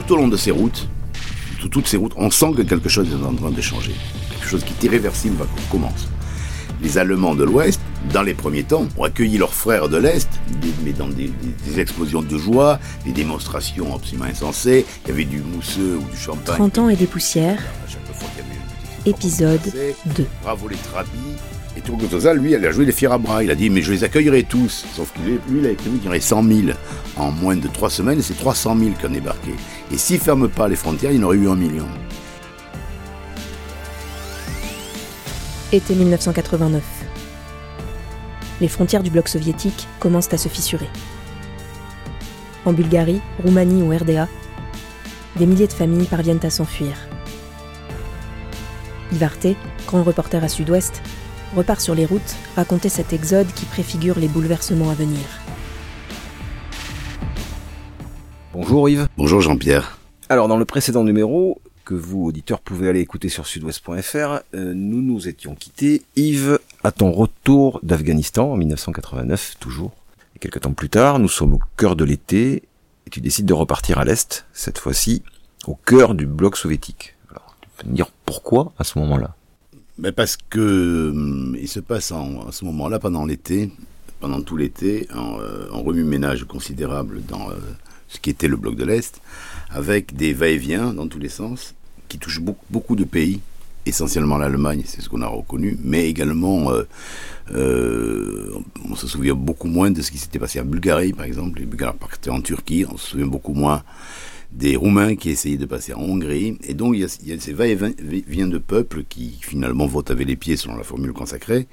tout au long de ces routes, toutes ces routes, on sent que quelque chose est en train de changer. Quelque chose qui est irréversible va commence. Les Allemands de l'Ouest, dans les premiers temps, ont accueilli leurs frères de l'Est, mais dans des, explosions de joie, des démonstrations absolument insensées. Il y avait du mousseux ou du champagne. 30 ans et des poussières. Épisode 2. Bravo les trabis. Et Turgot lui, il a joué les fiers à bras. Il a dit, mais je les accueillerai tous. Sauf que lui, il a qu'il aurait 100 000 en moins de 3 semaines, c'est 300 000 qui ont débarqué. Et s'il ne ferme pas les frontières, il y en aurait eu un million. Été 1989. Les frontières du bloc soviétique commencent à se fissurer. En Bulgarie, Roumanie ou RDA, des milliers de familles parviennent à s'enfuir. Yves grand reporter à Sud-Ouest, repart sur les routes raconter cet exode qui préfigure les bouleversements à venir. Bonjour Yves. Bonjour Jean-Pierre. Alors dans le précédent numéro, que vous auditeurs pouvez aller écouter sur sudouest.fr, euh, nous nous étions quittés. Yves, à ton retour d'Afghanistan en 1989 toujours. Et quelques temps plus tard, nous sommes au cœur de l'été et tu décides de repartir à l'Est, cette fois-ci au cœur du bloc soviétique. Alors, tu peux me dire pourquoi à ce moment-là? Mais parce que hum, il se passe en, à ce moment-là, pendant l'été, pendant tout l'été, un, euh, remue-ménage considérable dans euh, ce qui était le bloc de l'Est, avec des va-et-vient dans tous les sens, qui touchent beaucoup, de pays, essentiellement l'Allemagne, c'est ce qu'on a reconnu, mais également, euh, on se souvient beaucoup moins de ce qui s'était passé en Bulgarie, par exemple. Les Bulgares partaient en Turquie, on se souvient beaucoup moins des Roumains qui essayaient de passer en Hongrie. Et donc, il y a, ces va-et-vient de peuples qui, finalement, votent avec les pieds, selon la formule consacrée,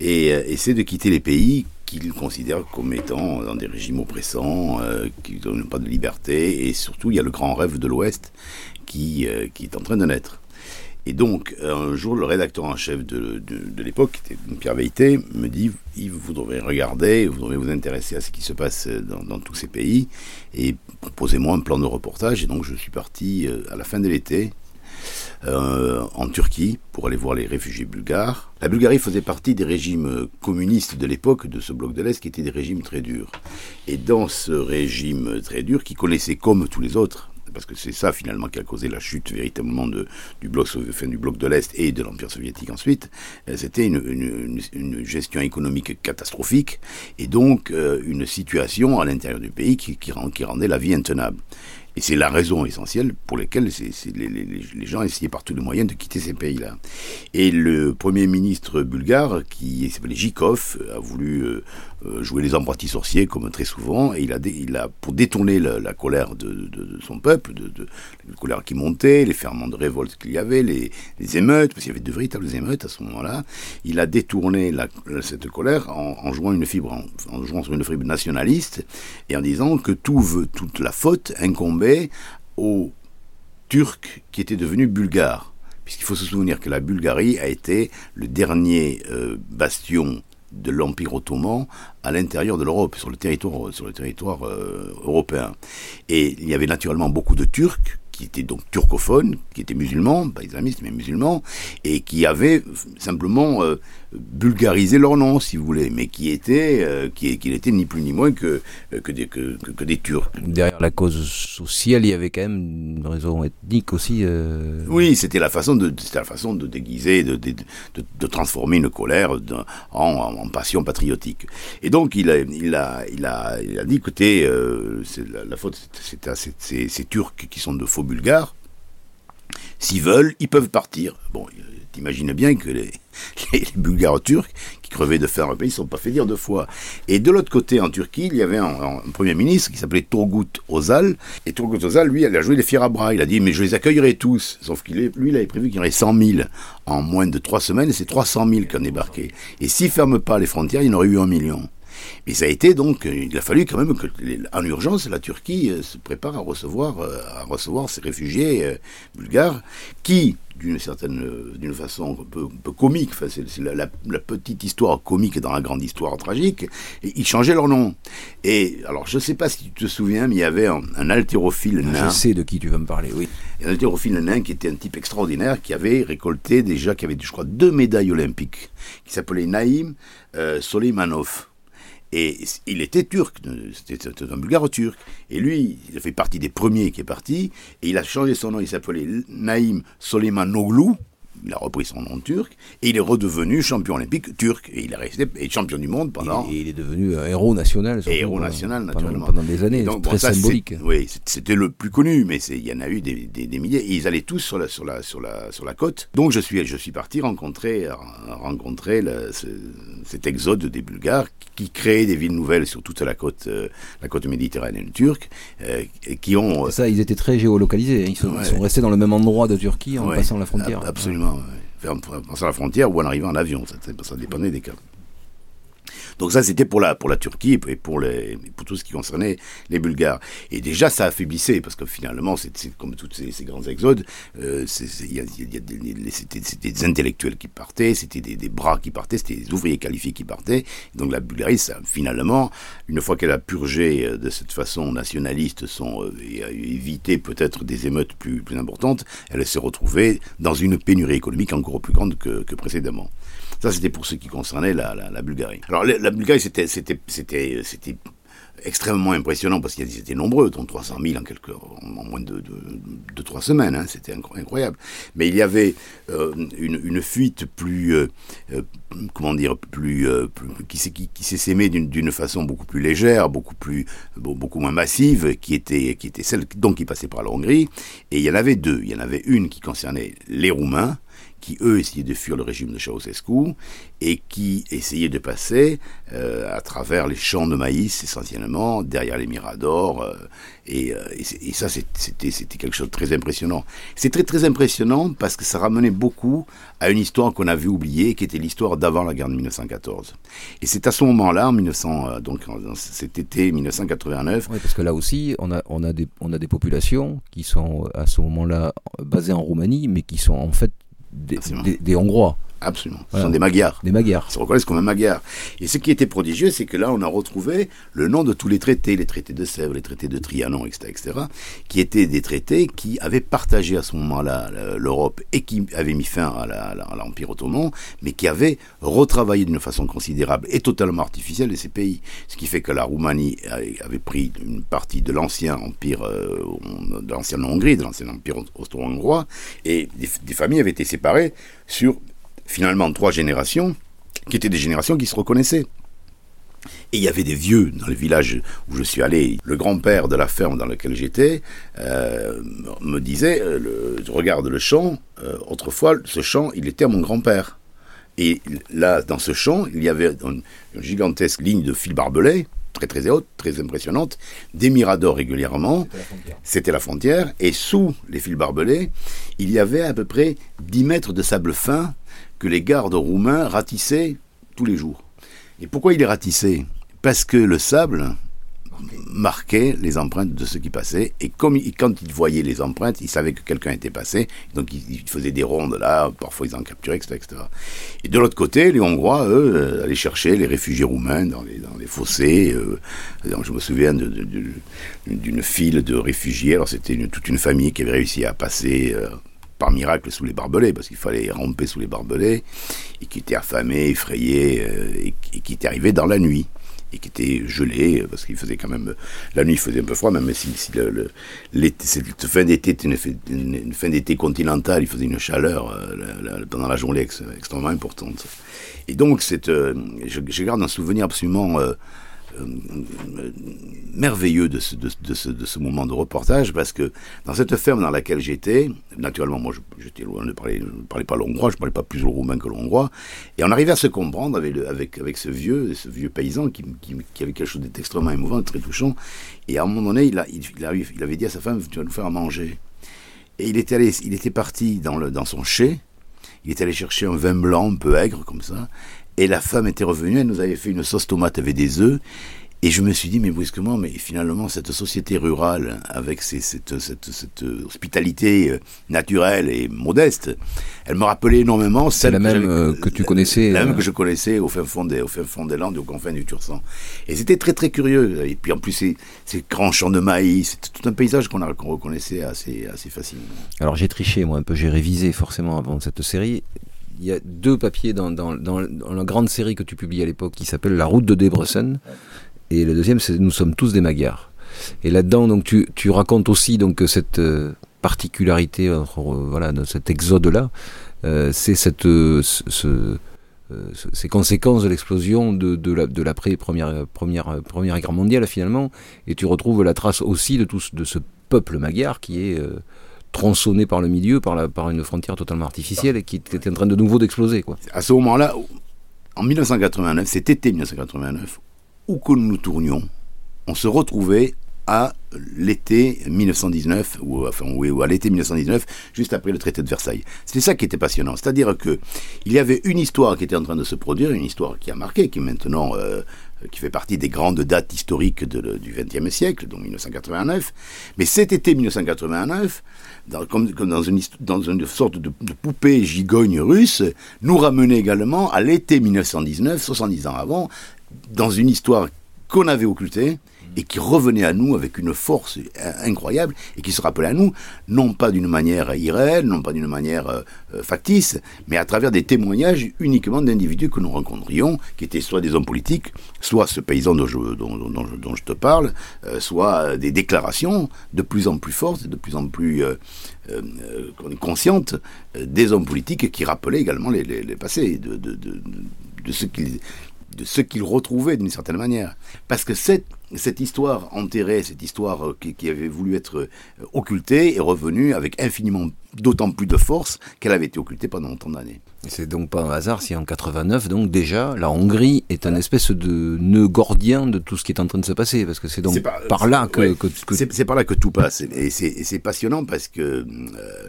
et euh, essaient de quitter les pays qu'ils considèrent comme étant dans des régimes oppressants, euh, qui ne donnent pas de liberté. Et surtout, il y a le grand rêve de l'Ouest qui, euh, qui est en train de naître. Et donc, un jour, le rédacteur en chef de, de, l'époque, qui était Pierre Veilleté, me dit Yves, vous devrez regarder, vous devrez vous intéresser à ce qui se passe dans, tous ces pays, et proposez-moi un plan de reportage. Et donc, je suis parti euh, à la fin de l'été. Euh, en Turquie pour aller voir les réfugiés bulgares. La Bulgarie faisait partie des régimes communistes de l'époque de ce bloc de l'Est qui étaient des régimes très durs. Et dans ce régime très dur, qui connaissait comme tous les autres parce que c'est ça finalement qui a causé la chute véritablement du, bloc, du bloc de l'Est et de l'Empire soviétique ensuite, euh, c'était une, gestion économique catastrophique et donc euh, une situation à l'intérieur du pays qui, rendait la vie intenable. Et c'est la raison essentielle pour laquelle les, les, gens essayaient par tous les moyens de quitter ces pays-là. Et le Premier ministre bulgare, qui s'appelait Zhikov, a voulu euh, jouer les embrouillis sorciers, comme très souvent, et il a, pour détourner la, colère de, son peuple, de, la colère qui montait, les ferments de révolte qu'il y avait, les, émeutes, parce qu'il y avait de véritables émeutes à ce moment-là, il a détourné cette colère en, jouant une fibre, en, sur une fibre nationaliste, et en disant que tout veut, toute la faute incombait aux Turcs qui étaient devenus bulgares puisqu'il faut se souvenir que la Bulgarie a été le dernier euh, bastion de l'Empire ottoman à l'intérieur de l'Europe, sur le territoire, euh, européen. Et il y avait naturellement beaucoup de Turcs qui étaient donc turcophones, qui étaient musulmans, pas islamistes mais musulmans, et qui avaient simplement euh, bulgarisé leur nom, si vous voulez, mais qui étaient, euh, qui, qui n'étaient ni plus ni moins que, euh, que, des, que, que, des Turcs. Derrière la cause sociale, il y avait quand même une raison ethnique aussi. Oui, c'était la façon de, la façon de déguiser, de, de, de, transformer une colère en, en, passion patriotique. Et donc il a, il a, il a, il a dit, écoutez, la, la, faute, c'est à ces, ces Turcs qui sont de faux bulgares, s'ils veulent, ils peuvent partir. Bon, t'imagines bien que les, Bulgares turcs, qui crevaient de faire un pays, ne sont pas fait dire deux fois. Et de l'autre côté, en Turquie, il y avait un, Premier ministre qui s'appelait Turgut Ozal. Et Turgut Ozal, lui, il a joué les fiers à bras. Il a dit, mais je les accueillerai tous. Sauf qu'il lui, il avait prévu qu'il y en aurait 100 000 en moins de trois semaines, et c'est 300 000 qui ont débarqué. Et s'il ne ferme pas les frontières, il y en aurait eu un million. Mais ça a été donc, il a fallu quand même que, en urgence, la Turquie euh, se prépare à recevoir, euh, à recevoir ces réfugiés euh, bulgares qui, d'une certaine, d'une façon un peu, comique, enfin, c'est la, petite histoire comique dans la grande histoire tragique, et ils changeaient leur nom. Et alors, je ne sais pas si tu te souviens, mais il y avait un, haltérophile nain. Je sais de qui tu vas me parler, oui. Un haltérophile nain qui était un type extraordinaire, qui avait récolté déjà, qui avait, je crois, deux médailles olympiques, qui s'appelait Naïm Solimanov. Et il était turc, c'était un bulgare turc. Et lui, il a fait partie des premiers qui est parti, et il a changé son nom, il s'appelait Naïm Soleimanoglu, il a repris son nom turc et il est redevenu champion olympique turc et il est resté champion du monde pendant. Et il est devenu un héros national. héros national naturellement. Pendant, des années, donc, très symbolique. Oui, c'était le plus connu, mais il y en a eu des, des, milliers et ils allaient tous sur la sur la sur la sur la côte. Donc je suis je suis parti rencontrer rencontrer cet exode des Bulgares qui créaient des villes nouvelles sur toute la côte euh, la côte méditerranéenne turque, euh, qui ont. Ça, ils étaient très géolocalisés. Ils sont, ils sont restés dans le même endroit de Turquie en passant la frontière. Absolument en passant la frontière ou en arrivant en avion, ça, ça dépendait des cas. Donc ça, c'était pour la, pour la Turquie et pour, les, pour tout ce qui concernait les Bulgares. Et déjà, ça affaiblissait, parce que finalement, c'est comme tous ces, grands exodes, c'était des intellectuels qui partaient, c'était des, bras qui partaient, c'était des ouvriers qualifiés qui partaient. Donc la Bulgarie, ça, finalement, une fois qu'elle a purgé euh, de cette façon nationaliste son, euh, et a évité peut-être des émeutes plus, plus importantes, elle s'est retrouvée dans une pénurie économique encore plus grande que précédemment. Ça, c'était pour ce qui concernait la, Bulgarie. Alors, la, Bulgarie, c'était, extrêmement impressionnant parce qu'ils étaient nombreux, dont 300 000 en, quelques, en moins de, de, semaines, hein, c'était incroyable. Mais il y avait euh, une, fuite plus, euh, euh comment dire, plus, qui s'est sémée d'une, d'une façon beaucoup plus légère, beaucoup plus, beaucoup moins massive, qui était, qui était celle donc qui passait par la Hongrie. Et il y en avait deux. Il y en avait une qui concernait les Roumains qui eux essayaient de fuir le régime de Ceausescu et qui essayaient de passer euh, à travers les champs de maïs essentiellement, derrière les miradors, euh, et, euh, et, ça c'était quelque chose de très impressionnant. C'est très très impressionnant parce que ça ramenait beaucoup à une histoire qu'on avait oubliée, qui était l'histoire d'avant la guerre de 1914. Et c'est à ce moment-là, en 1900, euh, donc cet été 1989. Oui, parce que là aussi, on a on a des on a des populations qui sont à ce moment-là basées en Roumanie, mais qui sont en fait des, Hongrois. Absolument. Ce sont des Magyars. Des Magyars. Ils se reconnaissent comme un Magyar. Et ce qui était prodigieux, c'est que là, on a retrouvé le nom de tous les traités, les traités de Sèvres, les traités de Trianon, etc., etc., qui étaient des traités qui avaient partagé à ce moment-là l'Europe et qui avaient mis fin à l'Empire ottoman, mais qui avaient retravaillé d'une façon considérable et totalement artificielle ces pays. Ce qui fait que la Roumanie avait pris une partie de l'ancien empire, euh, de l'ancienne Hongrie, de l'ancien empire austro-hongrois, et des, des familles avaient été séparées sur finalement trois générations, qui étaient des générations qui se reconnaissaient. Et il y avait des vieux dans le village où je suis allé. Le grand-père de la ferme dans laquelle j'étais euh, me disait, euh, le, regarde le champ, euh, autrefois ce champ, il était à mon grand-père. Et là, dans ce champ, il y avait une, gigantesque ligne de fils barbelés, très très haute, très impressionnante, des miradors régulièrement. C'était la, la, frontière. Et sous les fils barbelés, il y avait à peu près 10 mètres de sable fin que les gardes roumains ratissaient tous les jours. Et pourquoi ils les ratissaient? Parce que le sable marquait les empreintes de ceux qui passaient, et quand ils voyaient les empreintes, ils savaient que quelqu'un était passé, donc ils, faisaient des rondes là, parfois ils en capturaient, etc. Et de l'autre côté, les Hongrois, eux, euh, allaient chercher les réfugiés roumains dans les, dans les fossés. Euh, je me souviens d'une file de réfugiés, alors c'était toute une famille qui avait réussi à passer... Euh, par miracle sous les barbelés, parce qu'il fallait ramper sous les barbelés, et qui était affamé, effrayé, euh, et, qui était arrivé dans la nuit, et qui était gelé, euh, parce qu'il faisait quand même... La nuit, il faisait un peu froid, même si, si le, cette fin d'été était une, fin d'été continentale, il faisait une chaleur euh, pendant la journée extrêmement importante. Et donc, cette, je, garde un souvenir absolument merveilleux de ce, de, ce, de, ce, moment de reportage parce que dans cette ferme dans laquelle j'étais, naturellement, moi j'étais loin de parler, je ne parlais pas l'hongrois, je ne parlais pas plus le roumain que l'hongrois, et on arrivait à se comprendre avec, avec, ce vieux ce vieux paysan qui, avait quelque chose d'extrêmement émouvant, très touchant, et à un moment donné, il, a, il, il, avait dit à sa femme, tu vas nous faire manger. Et il était, allé, il était parti dans, le, dans son chai, il était allé chercher un vin blanc un peu aigre comme ça, et la femme était revenue, elle nous avait fait une sauce tomate avec des œufs. Et je me suis dit, mais brusquement, mais finalement, cette société rurale, avec cette, cette, cette, hospitalité euh, naturelle et modeste, elle me rappelait énormément celle la même euh, que, tu connaissais. La même euh, que je connaissais au fin fond des, au fin fond des Landes, au confins du Tursan. Et c'était très, très curieux. Et puis, en plus, ces, ces grands champs de maïs, c'était tout un paysage qu'on reconnaissait assez, assez facilement. Alors, j'ai triché, moi, un peu, j'ai révisé forcément avant cette série y a deux papiers dans, la grande série que tu publies à l'époque qui s'appelle La route de Debrecen. Et le deuxième, c'est Nous sommes tous des Magyars. Et là-dedans, donc, tu, racontes aussi donc cette euh, particularité, euh, voilà, de cet exode-là, euh, c'est cette, ce, ces conséquences de l'explosion de, de, la, l'après première, première, première guerre mondiale finalement, et tu retrouves la trace aussi de tout de ce peuple magyar qui est tronçonné par le milieu, par, la, par une frontière totalement artificielle et qui était en train de nouveau d'exploser. Quoi. À ce moment-là, en 1989, cet été 1989, où que nous tournions, on se retrouvait à l'été 1919, ou, enfin, à l'été 1919, juste après le traité de Versailles. C'était ça qui était passionnant. C'est-à-dire que il y avait une histoire qui était en train de se produire, une histoire qui a marqué, qui maintenant euh, qui fait partie des grandes dates historiques du XXe siècle, donc 1989. Mais cet été 1989, comme, dans, une, dans une sorte de, poupée gigogne russe, nous ramenait également à l'été 1919, 70 ans avant, dans une histoire qu'on avait occultée, et qui revenait à nous avec une force incroyable et qui se rappelait à nous, non pas d'une manière irréelle, non pas d'une manière euh, euh, factice, mais à travers des témoignages uniquement d'individus que nous rencontrions, qui étaient soit des hommes politiques, soit ce paysan dont je, te parle, euh, soit des déclarations de plus en plus fortes, de plus en plus conscientes des hommes politiques qui rappelaient également les, passés, de, de ce qu'ils de ce qu'ils retrouvaient d'une certaine manière. Parce que cette, cette histoire enterrée, cette histoire euh, qui, avait voulu être euh, occultée, est revenue avec infiniment d'autant plus de force qu'elle avait été occultée pendant tant d'années. C'est donc pas un hasard si en 89, donc déjà, la Hongrie est un espèce de nœud gordien de tout ce qui est en train de se passer, parce que c'est donc par, là que... C'est par là que tout passe, et c'est passionnant parce que... Euh,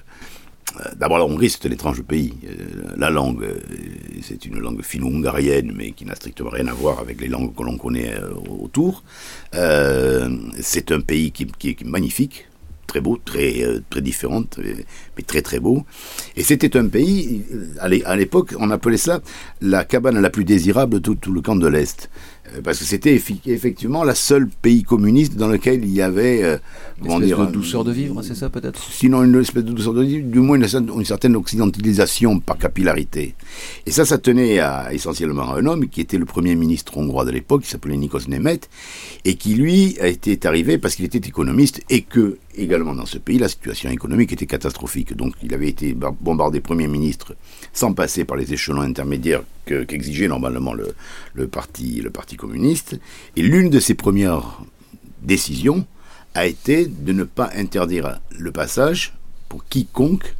d'abord, la Hongrie, c'est un étrange pays. Euh, la langue, euh, c'est une langue finno-hongarienne, mais qui n'a strictement rien à voir avec les langues que l'on connaît autour. c'est un pays qui, est magnifique, très beau, très, très différent, mais très très beau. Et c'était un pays, à l'époque, on appelait ça la cabane la plus désirable de tout le camp de l'Est. Euh, parce que c'était effectivement la seule pays communiste dans lequel il y avait euh, une dire, de douceur de vivre, c'est ça peut-être? Sinon une espèce de douceur de vivre, du moins une, certaine occidentalisation par capillarité. Et ça, ça tenait à, essentiellement à un homme qui était le premier ministre hongrois de l'époque, qui s'appelait Nikos Nemeth, et qui lui été arrivé parce qu'il était économiste et que également dans ce pays la situation économique était catastrophique. Donc il avait été bombardé premier ministre sans passer par les échelons intermédiaires qu'exigeait normalement le, le, parti, le Parti communiste. Et l'une de ses premières décisions a été de ne pas interdire le passage pour quiconque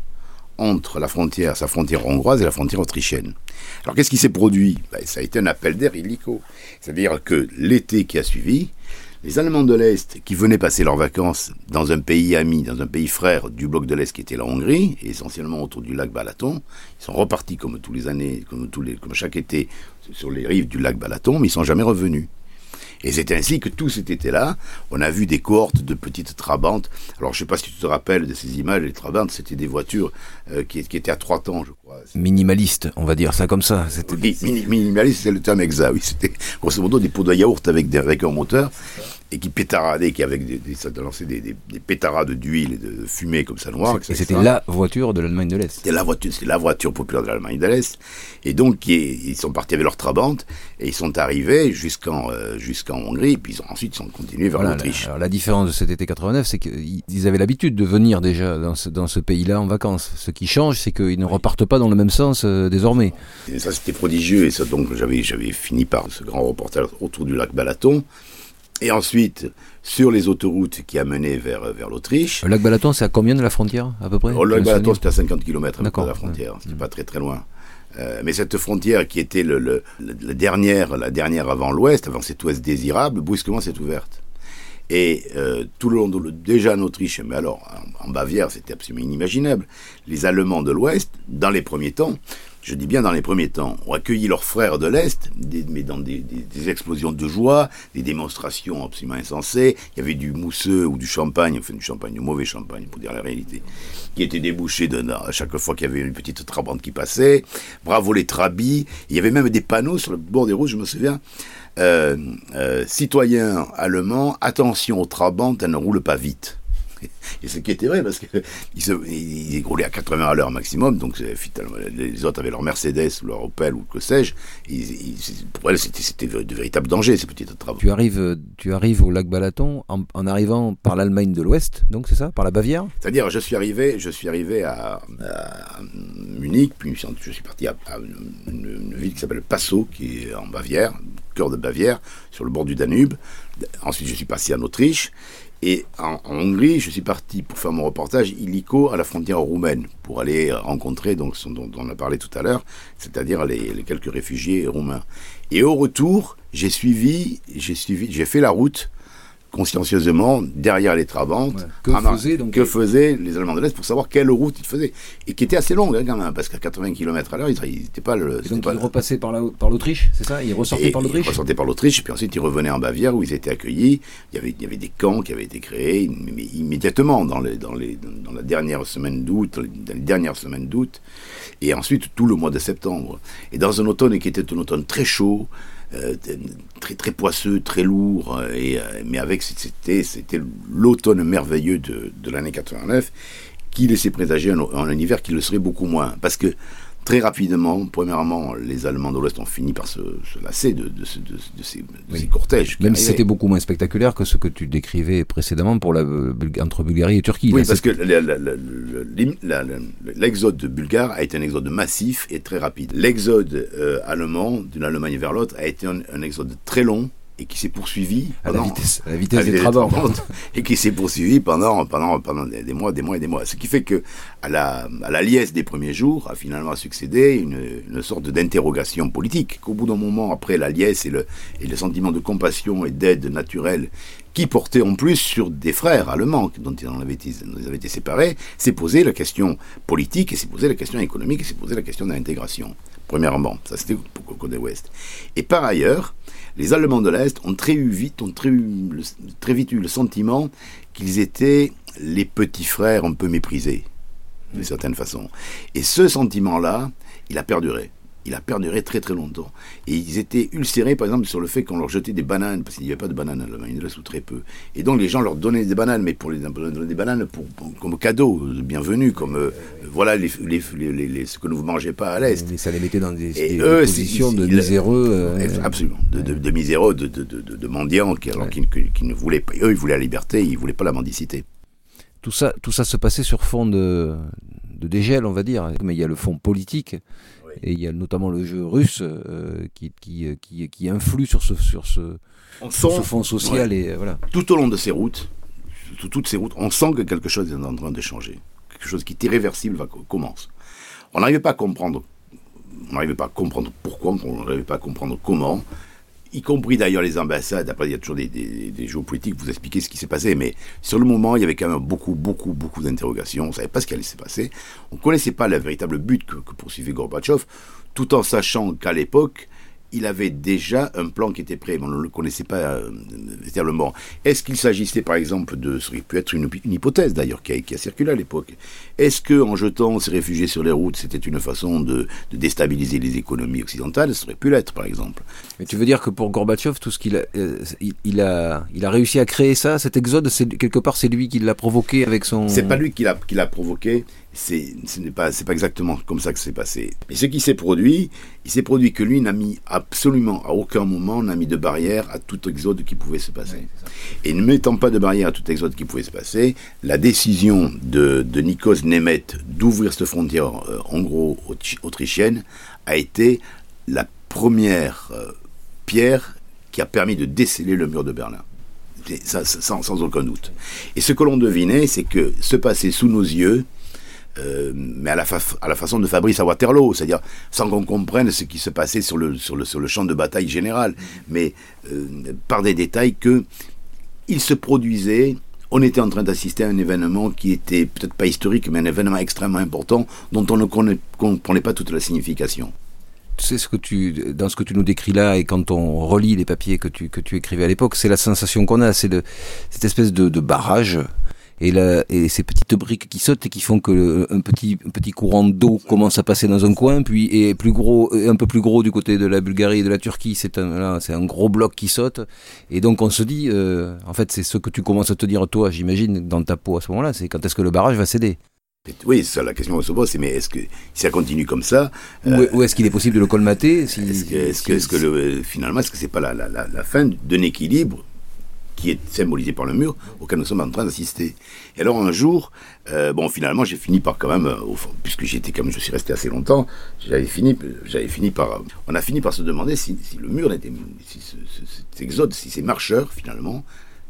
entre la frontière, sa frontière hongroise et la frontière autrichienne. Alors qu'est-ce qui s'est produit? Ben, Ça a été un appel d'air illico. C'est-à-dire que l'été qui a suivi, les Allemands de l'Est, qui venaient passer leurs vacances dans un pays ami, dans un pays frère du bloc de l'Est qui était la Hongrie, essentiellement autour du lac Balaton, ils sont repartis comme tous les années, comme chaque été, sur les rives du lac Balaton, mais ils sont jamais revenus. Et c'est ainsi que tout cet été-là, on a vu des cohortes de petites trabantes. Alors je ne sais pas si tu te rappelles de ces images, les trabantes, c'était des voitures euh, qui, étaient à trois temps, je crois. Minimaliste, on va dire ça comme ça. Oui, minimaliste, c'est le terme exact. Oui, c'était grosso modo des pots de yaourt avec, avec un moteur et qui pétaradait, qui avait des, ça lançait des, des, des pétarades d'huile et de fumée comme ça noire. Et c'était la voiture de l'Allemagne de l'Est. C'était la voiture, c'est la voiture populaire de l'Allemagne de l'Est. Et donc ils sont partis avec leur Trabant et ils sont arrivés jusqu'en euh, jusqu'en Hongrie. Et puis ils ont, ensuite ils sont continués vers l'Autriche. La, la, différence de cet été 89, c'est qu'ils avaient l'habitude de venir déjà dans ce, dans ce pays-là en vacances. Ce qui change, c'est qu'ils ne repartent pas dans le même sens euh, désormais. Et ça c'était prodigieux et ça donc j'avais j'avais fini par ce grand reportage autour du lac Balaton. Et ensuite, sur les autoroutes qui amenaient vers, vers l'Autriche. Le lac Balaton, c'est à combien de la frontière, à peu près oh, Le lac Balaton, c'était à 50 km de la frontière. C'était pas très très loin. Euh, mais cette frontière qui était le, le, la, dernière, la dernière avant l'Ouest, avant cet Ouest désirable, brusquement s'est ouverte. Et euh, tout le long de déjà en Autriche, mais alors en, Bavière, c'était absolument inimaginable. Les Allemands de l'Ouest, dans les premiers temps, je dis bien dans les premiers temps, ont accueilli leurs frères de l'Est, mais dans des, explosions de joie, des démonstrations absolument insensées. Il y avait du mousseux ou du champagne, enfin du champagne, du mauvais champagne pour dire la réalité, qui était débouché de, à chaque fois qu'il y avait une petite trabante qui passait. Bravo les trabis. Il y avait même des panneaux sur le bord des routes, je me souviens. Euh, euh, citoyens allemands, attention aux trabantes, elles ne roulent pas vite. Et ce qui était vrai, parce qu'ils ils roulaient à 80 à l'heure maximum, donc les autres avaient leur Mercedes ou leur Opel ou que sais-je. Pour elles, c'était de véritables dangers, ces petites travaux. Tu arrives, tu arrives au lac Balaton en, arrivant par l'Allemagne de l'Ouest, donc c'est ça Par la Bavière? C'est-à-dire, je suis arrivé, je suis arrivé à, Munich, puis je suis parti à, une, ville qui s'appelle Passau, qui est en Bavière, cœur de Bavière, sur le bord du Danube. Ensuite, je suis passé en Autriche. Et en, Hongrie, je suis parti pour faire mon reportage illico à la frontière roumaine, pour aller rencontrer, donc, ce dont, on a parlé tout à l'heure, c'est-à-dire les, les, quelques réfugiés roumains. Et au retour, j'ai suivi, j'ai suivi, j'ai fait la route consciencieusement derrière les travantes. Que, faisaient, donc, que faisaient les Allemands de l'Est pour savoir quelle route ils faisaient. Et qui était assez longue hein, quand même, parce qu'à 80 km à l'heure, ils n'étaient pas le. donc pas ils repassaient par l'Autriche, c'est ça? Ils ressortaient par l'Autriche? Ils ressortaient par l'Autriche, puis ensuite ils revenaient en Bavière où ils étaient accueillis. Il y avait, il y avait des camps qui avaient été créés immédiatement dans, les, dans, les, dans la dernière semaine d'août, dans les dernières semaines d'août, et ensuite tout le mois de septembre. Et dans un automne qui était un automne très chaud, très très poisseux, très lourd, euh, et, euh, mais avec c'était c'était l'automne merveilleux de, de l'année 89 qui laissait présager un, un, hiver qui le serait beaucoup moins, parce que Très rapidement, premièrement, les Allemands de l'Ouest ont fini par se, lasser de, ces, cortèges. Même si c'était beaucoup moins spectaculaire que ce que tu décrivais précédemment pour la, entre Bulgarie et Turquie. Oui, parce que l'exode bulgare a été un exode massif et très rapide. L'exode euh, allemand, d'une Allemagne vers l'autre, a été un exode très long et qui s'est poursuivi à la vitesse, à la vitesse des travaux et qui s'est poursuivi pendant pendant pendant des mois, des mois et des mois. Ce qui fait que à la à la liesse des premiers jours a finalement succédé une, une sorte d'interrogation politique. Qu'au bout d'un moment, après la liesse et le et le sentiment de compassion et d'aide naturelle qui portait en plus sur des frères allemands dont ils en avaient été, ils avaient été séparés, s'est posé la question politique et s'est posé la question économique et s'est posé la question de l'intégration. Premièrement, ça c'était pour le côté ouest. Et par ailleurs, les Allemands de l'Est ont très, vite, ont très, très vite eu le sentiment qu'ils étaient les petits frères un peu méprisés, d'une certaine façon. Et ce sentiment-là, il a perduré il a perduré très très longtemps. Et ils étaient ulcérés, par exemple, sur le fait qu'on leur jetait des bananes, parce qu'il n'y avait pas de bananes à l'Allemagne de ou très peu. Et donc les gens leur donnaient des bananes, mais pour les donner des bananes pour, comme cadeau, bienvenue, comme euh, voilà les, les, les, ce que ne vous mangez pas à l'Est. Mais ça les mettait dans des, positions de miséreux. Euh, absolument, de, de, miséreux, de, de, mendiants, qui, alors, qui, ne voulaient pas, eux, ils voulaient la liberté, ils ne voulaient pas la mendicité. Tout ça, tout ça se passait sur fond de, de dégel, on va dire. Mais il y a le fond politique et il y a notamment le jeu russe euh, qui, qui, qui, qui, influe sur ce, sur ce, ce fond social. Et, voilà. Tout au long de ces routes, toutes ces routes, on sent que quelque chose est en train de changer. Quelque chose qui est irréversible va, commence. On n'arrivait pas à comprendre. On n'arrivait pas à comprendre pourquoi, on n'arrivait pas à comprendre comment y compris d'ailleurs les ambassades. Après, il y a toujours des, des, géopolitiques, vous expliquez ce qui s'est passé, mais sur le moment, il y avait quand même beaucoup, beaucoup, beaucoup d'interrogations. On ne savait pas ce qui allait se passer. On ne connaissait pas le véritable but que, que poursuivait Gorbatchev, tout en sachant qu'à l'époque, il avait déjà un plan qui était prêt, mais on ne le connaissait pas euh, véritablement. Est-ce qu'il s'agissait par exemple de, ce qui peut être une, hypothèse d'ailleurs qui a, circulé à l'époque, est-ce que en jetant ces réfugiés sur les routes, c'était une façon de, déstabiliser les économies occidentales? Ça aurait pu l'être par exemple. Mais tu veux dire que pour Gorbatchev, tout ce qu'il a, euh, il, a, il a réussi à créer ça, cet exode, quelque part c'est lui qui l'a provoqué avec son. C'est pas lui qui l'a, qui provoqué, ce n'est pas, c'est pas exactement comme ça que c'est passé. Mais ce qui s'est produit, il s'est produit que lui n'a mis absolument à aucun moment n'a mis de barrière à tout exode qui pouvait se passer. et ne mettant pas de barrière à tout exode qui pouvait se passer, la décision de, de Nikos Nemeth d'ouvrir cette frontière euh, en gros autrichienne a été la première euh, pierre qui a permis de déceler le mur de Berlin. Ça, sans, sans, aucun doute. Et ce que l'on devinait, c'est que se passait sous nos yeux euh, mais à la, façon de Fabrice à Waterloo, c'est-à-dire sans qu'on comprenne ce qui se passait sur le, champ de bataille général, mais euh, par des détails que il se produisait, on était en train d'assister à un événement qui était peut-être pas historique, mais un événement extrêmement important dont on ne comprenait pas toute la signification. Tu sais ce que tu, dans ce que tu nous décris là, et quand on relit les papiers que tu, écrivais à l'époque, c'est la sensation qu'on a, c'est cette espèce de barrage et, la, et ces petites briques qui sautent et qui font que un petit un petit courant d'eau commence à passer dans un coin, puis est plus gros, un peu plus gros du côté de la Bulgarie et de la Turquie. C'est un là, c'est un gros bloc qui saute, et donc on se dit, euh, en fait, c'est ce que tu commences à te dire toi, j'imagine, dans ta peau à ce moment-là, c'est quand est-ce que le barrage va céder? Oui, ça, la question se pose, c'est mais est-ce que si ça continue comme ça, euh, ou est-ce qu'il est possible de le colmater si, Est-ce que, est-ce que, est-ce que le, finalement, est-ce que c'est pas la, la, la fin d'un équilibre qui est symbolisé par le mur auquel nous sommes en train d'assister. Et alors un jour, euh, bon finalement j'ai fini par quand même, euh, puisque j'étais comme je suis resté assez longtemps, j'avais fini, j'avais fini par, on a fini par se demander si, le mur n'était, si ce, ce, cet exode, si ces marcheurs finalement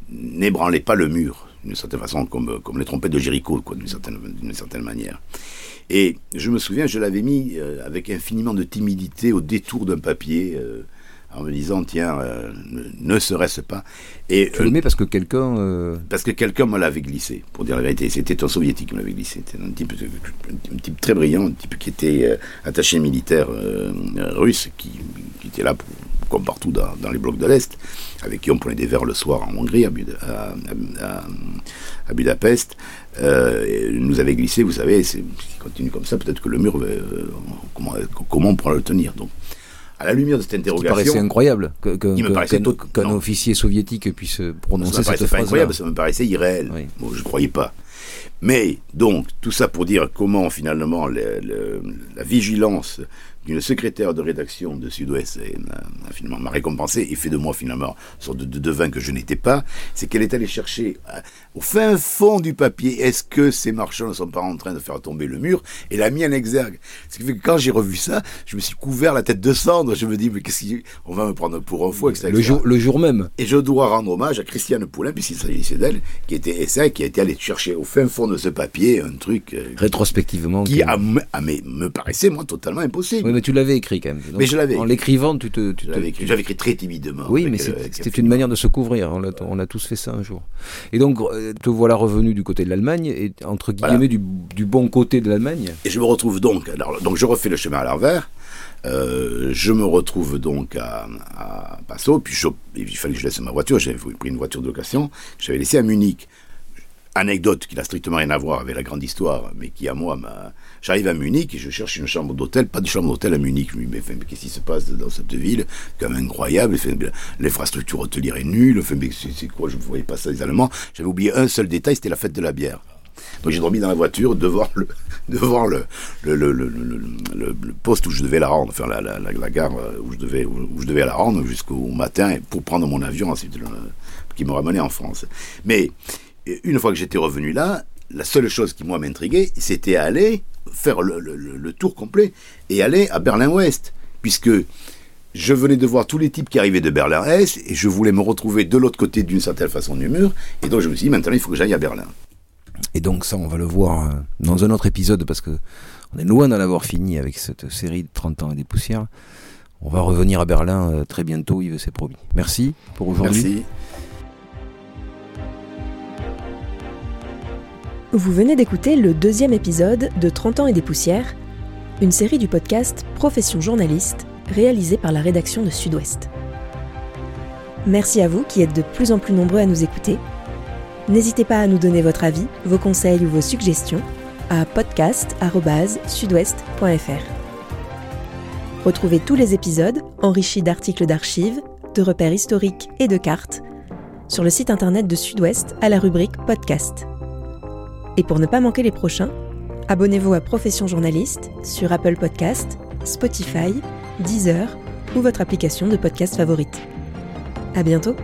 n'ébranlaient pas le mur d'une certaine façon, comme, comme les trompettes de Jéricho, quoi, d'une certaine, d'une certaine manière. Et je me souviens, je l'avais mis euh, avec infiniment de timidité au détour d'un papier. Euh, en me disant tiens euh, ne, serait-ce pas. Et tu le mets parce que quelqu'un euh... parce que quelqu'un me l'avait glissé pour dire la vérité. C'était un soviétique qui me l'avait glissé. C'était un type un type très brillant un type qui était euh, attaché militaire euh, russe qui, qui, était là pour, comme partout dans, dans, les blocs de l'est avec qui on prenait des verres le soir en Hongrie à, Buda, à, à, à Budapest. Euh, nous avait glissé vous savez si continue comme ça peut-être que le mur comment, comment on pourra le tenir donc à la lumière de cette interrogation. Ça me paraissait incroyable que, il qu'un, officier soviétique puisse prononcer ça cette phrase. incroyable, ça me paraissait irréel. Oui. Bon, je ne croyais pas. Mais donc, tout ça pour dire comment finalement le, le, la vigilance d'une secrétaire de rédaction de Sud-Ouest m'a finalement m'a récompensé et fait de moi finalement une sorte de, de devin que je n'étais pas, c'est qu'elle est allée chercher euh, au fin fond du papier est-ce que ces marchands ne sont pas en train de faire tomber le mur? Et l'a mis en exergue. Ce qui fait que quand j'ai revu ça, je me suis couvert la tête de cendre, je me dis mais qu'est-ce qu'on va me prendre pour un fou etc. Le jour, le jour même. Et je dois rendre hommage à Christiane Poulain puisqu'il s'agissait d'elle qui était essai qui a été allée chercher au fin fond de ce papier un truc euh, rétrospectivement qui a, a, mais, me paraissait moi totalement impossible. Oui, mais tu l'avais écrit quand même. Donc, mais je l'avais. En l'écrivant, tu te. Tu j'avais écrit, écrit, très timidement. Oui, mais c'était une manière de se couvrir. On a, on a, tous fait ça un jour. Et donc, te voilà revenu du côté de l'Allemagne et entre guillemets voilà. du, du, bon côté de l'Allemagne. Et je me retrouve donc. Alors, donc, je refais le chemin à l'envers. Euh, je me retrouve donc à, à Passau, puis je, il fallait que je laisse ma voiture. J'avais pris une voiture de location. J'avais laissé à Munich anecdote qui n'a strictement rien à voir avec la grande histoire, mais qui à moi m'a. J'arrive à Munich et je cherche une chambre d'hôtel, pas de chambre d'hôtel à Munich. Mais, qu'est-ce qui se passe dans cette ville? Même incroyable. L'infrastructure hôtelière est nulle. C'est quoi? Je ne voyais pas ça les Allemands. J'avais oublié un seul détail, c'était la fête de la bière. Donc j'ai dormi dans la voiture devant le, devant le, le, poste où je devais la rendre, enfin la, la, la, gare où je devais où, je devais la rendre jusqu'au matin pour prendre mon avion ensuite qui me ramenait en France. Mais une fois que j'étais revenu là, la seule chose qui moi m'intriguait, c'était aller faire le, le, le, tour complet et aller à Berlin-Ouest, puisque je venais de voir tous les types qui arrivaient de Berlin-Est et je voulais me retrouver de l'autre côté d'une certaine façon du mur, et donc je me suis dit maintenant il faut que j'aille à Berlin. Et donc ça, on va le voir dans un autre épisode parce que on est loin d'en avoir fini avec cette série de 30 ans et des poussières. On va revenir à Berlin très bientôt, Yves, c'est promis. Merci pour aujourd'hui. Merci. Vous venez d'écouter le deuxième épisode de 30 ans et des poussières, une série du podcast Profession journaliste réalisée par la rédaction de Sud-Ouest. Merci à vous qui êtes de plus en plus nombreux à nous écouter. N'hésitez pas à nous donner votre avis, vos conseils ou vos suggestions à podcast.sudouest.fr. Retrouvez tous les épisodes enrichis d'articles d'archives, de repères historiques et de cartes sur le site internet de Sud-Ouest à la rubrique Podcast. Et pour ne pas manquer les prochains, abonnez-vous à Profession Journaliste sur Apple Podcast, Spotify, Deezer ou votre application de podcast favorite. À bientôt!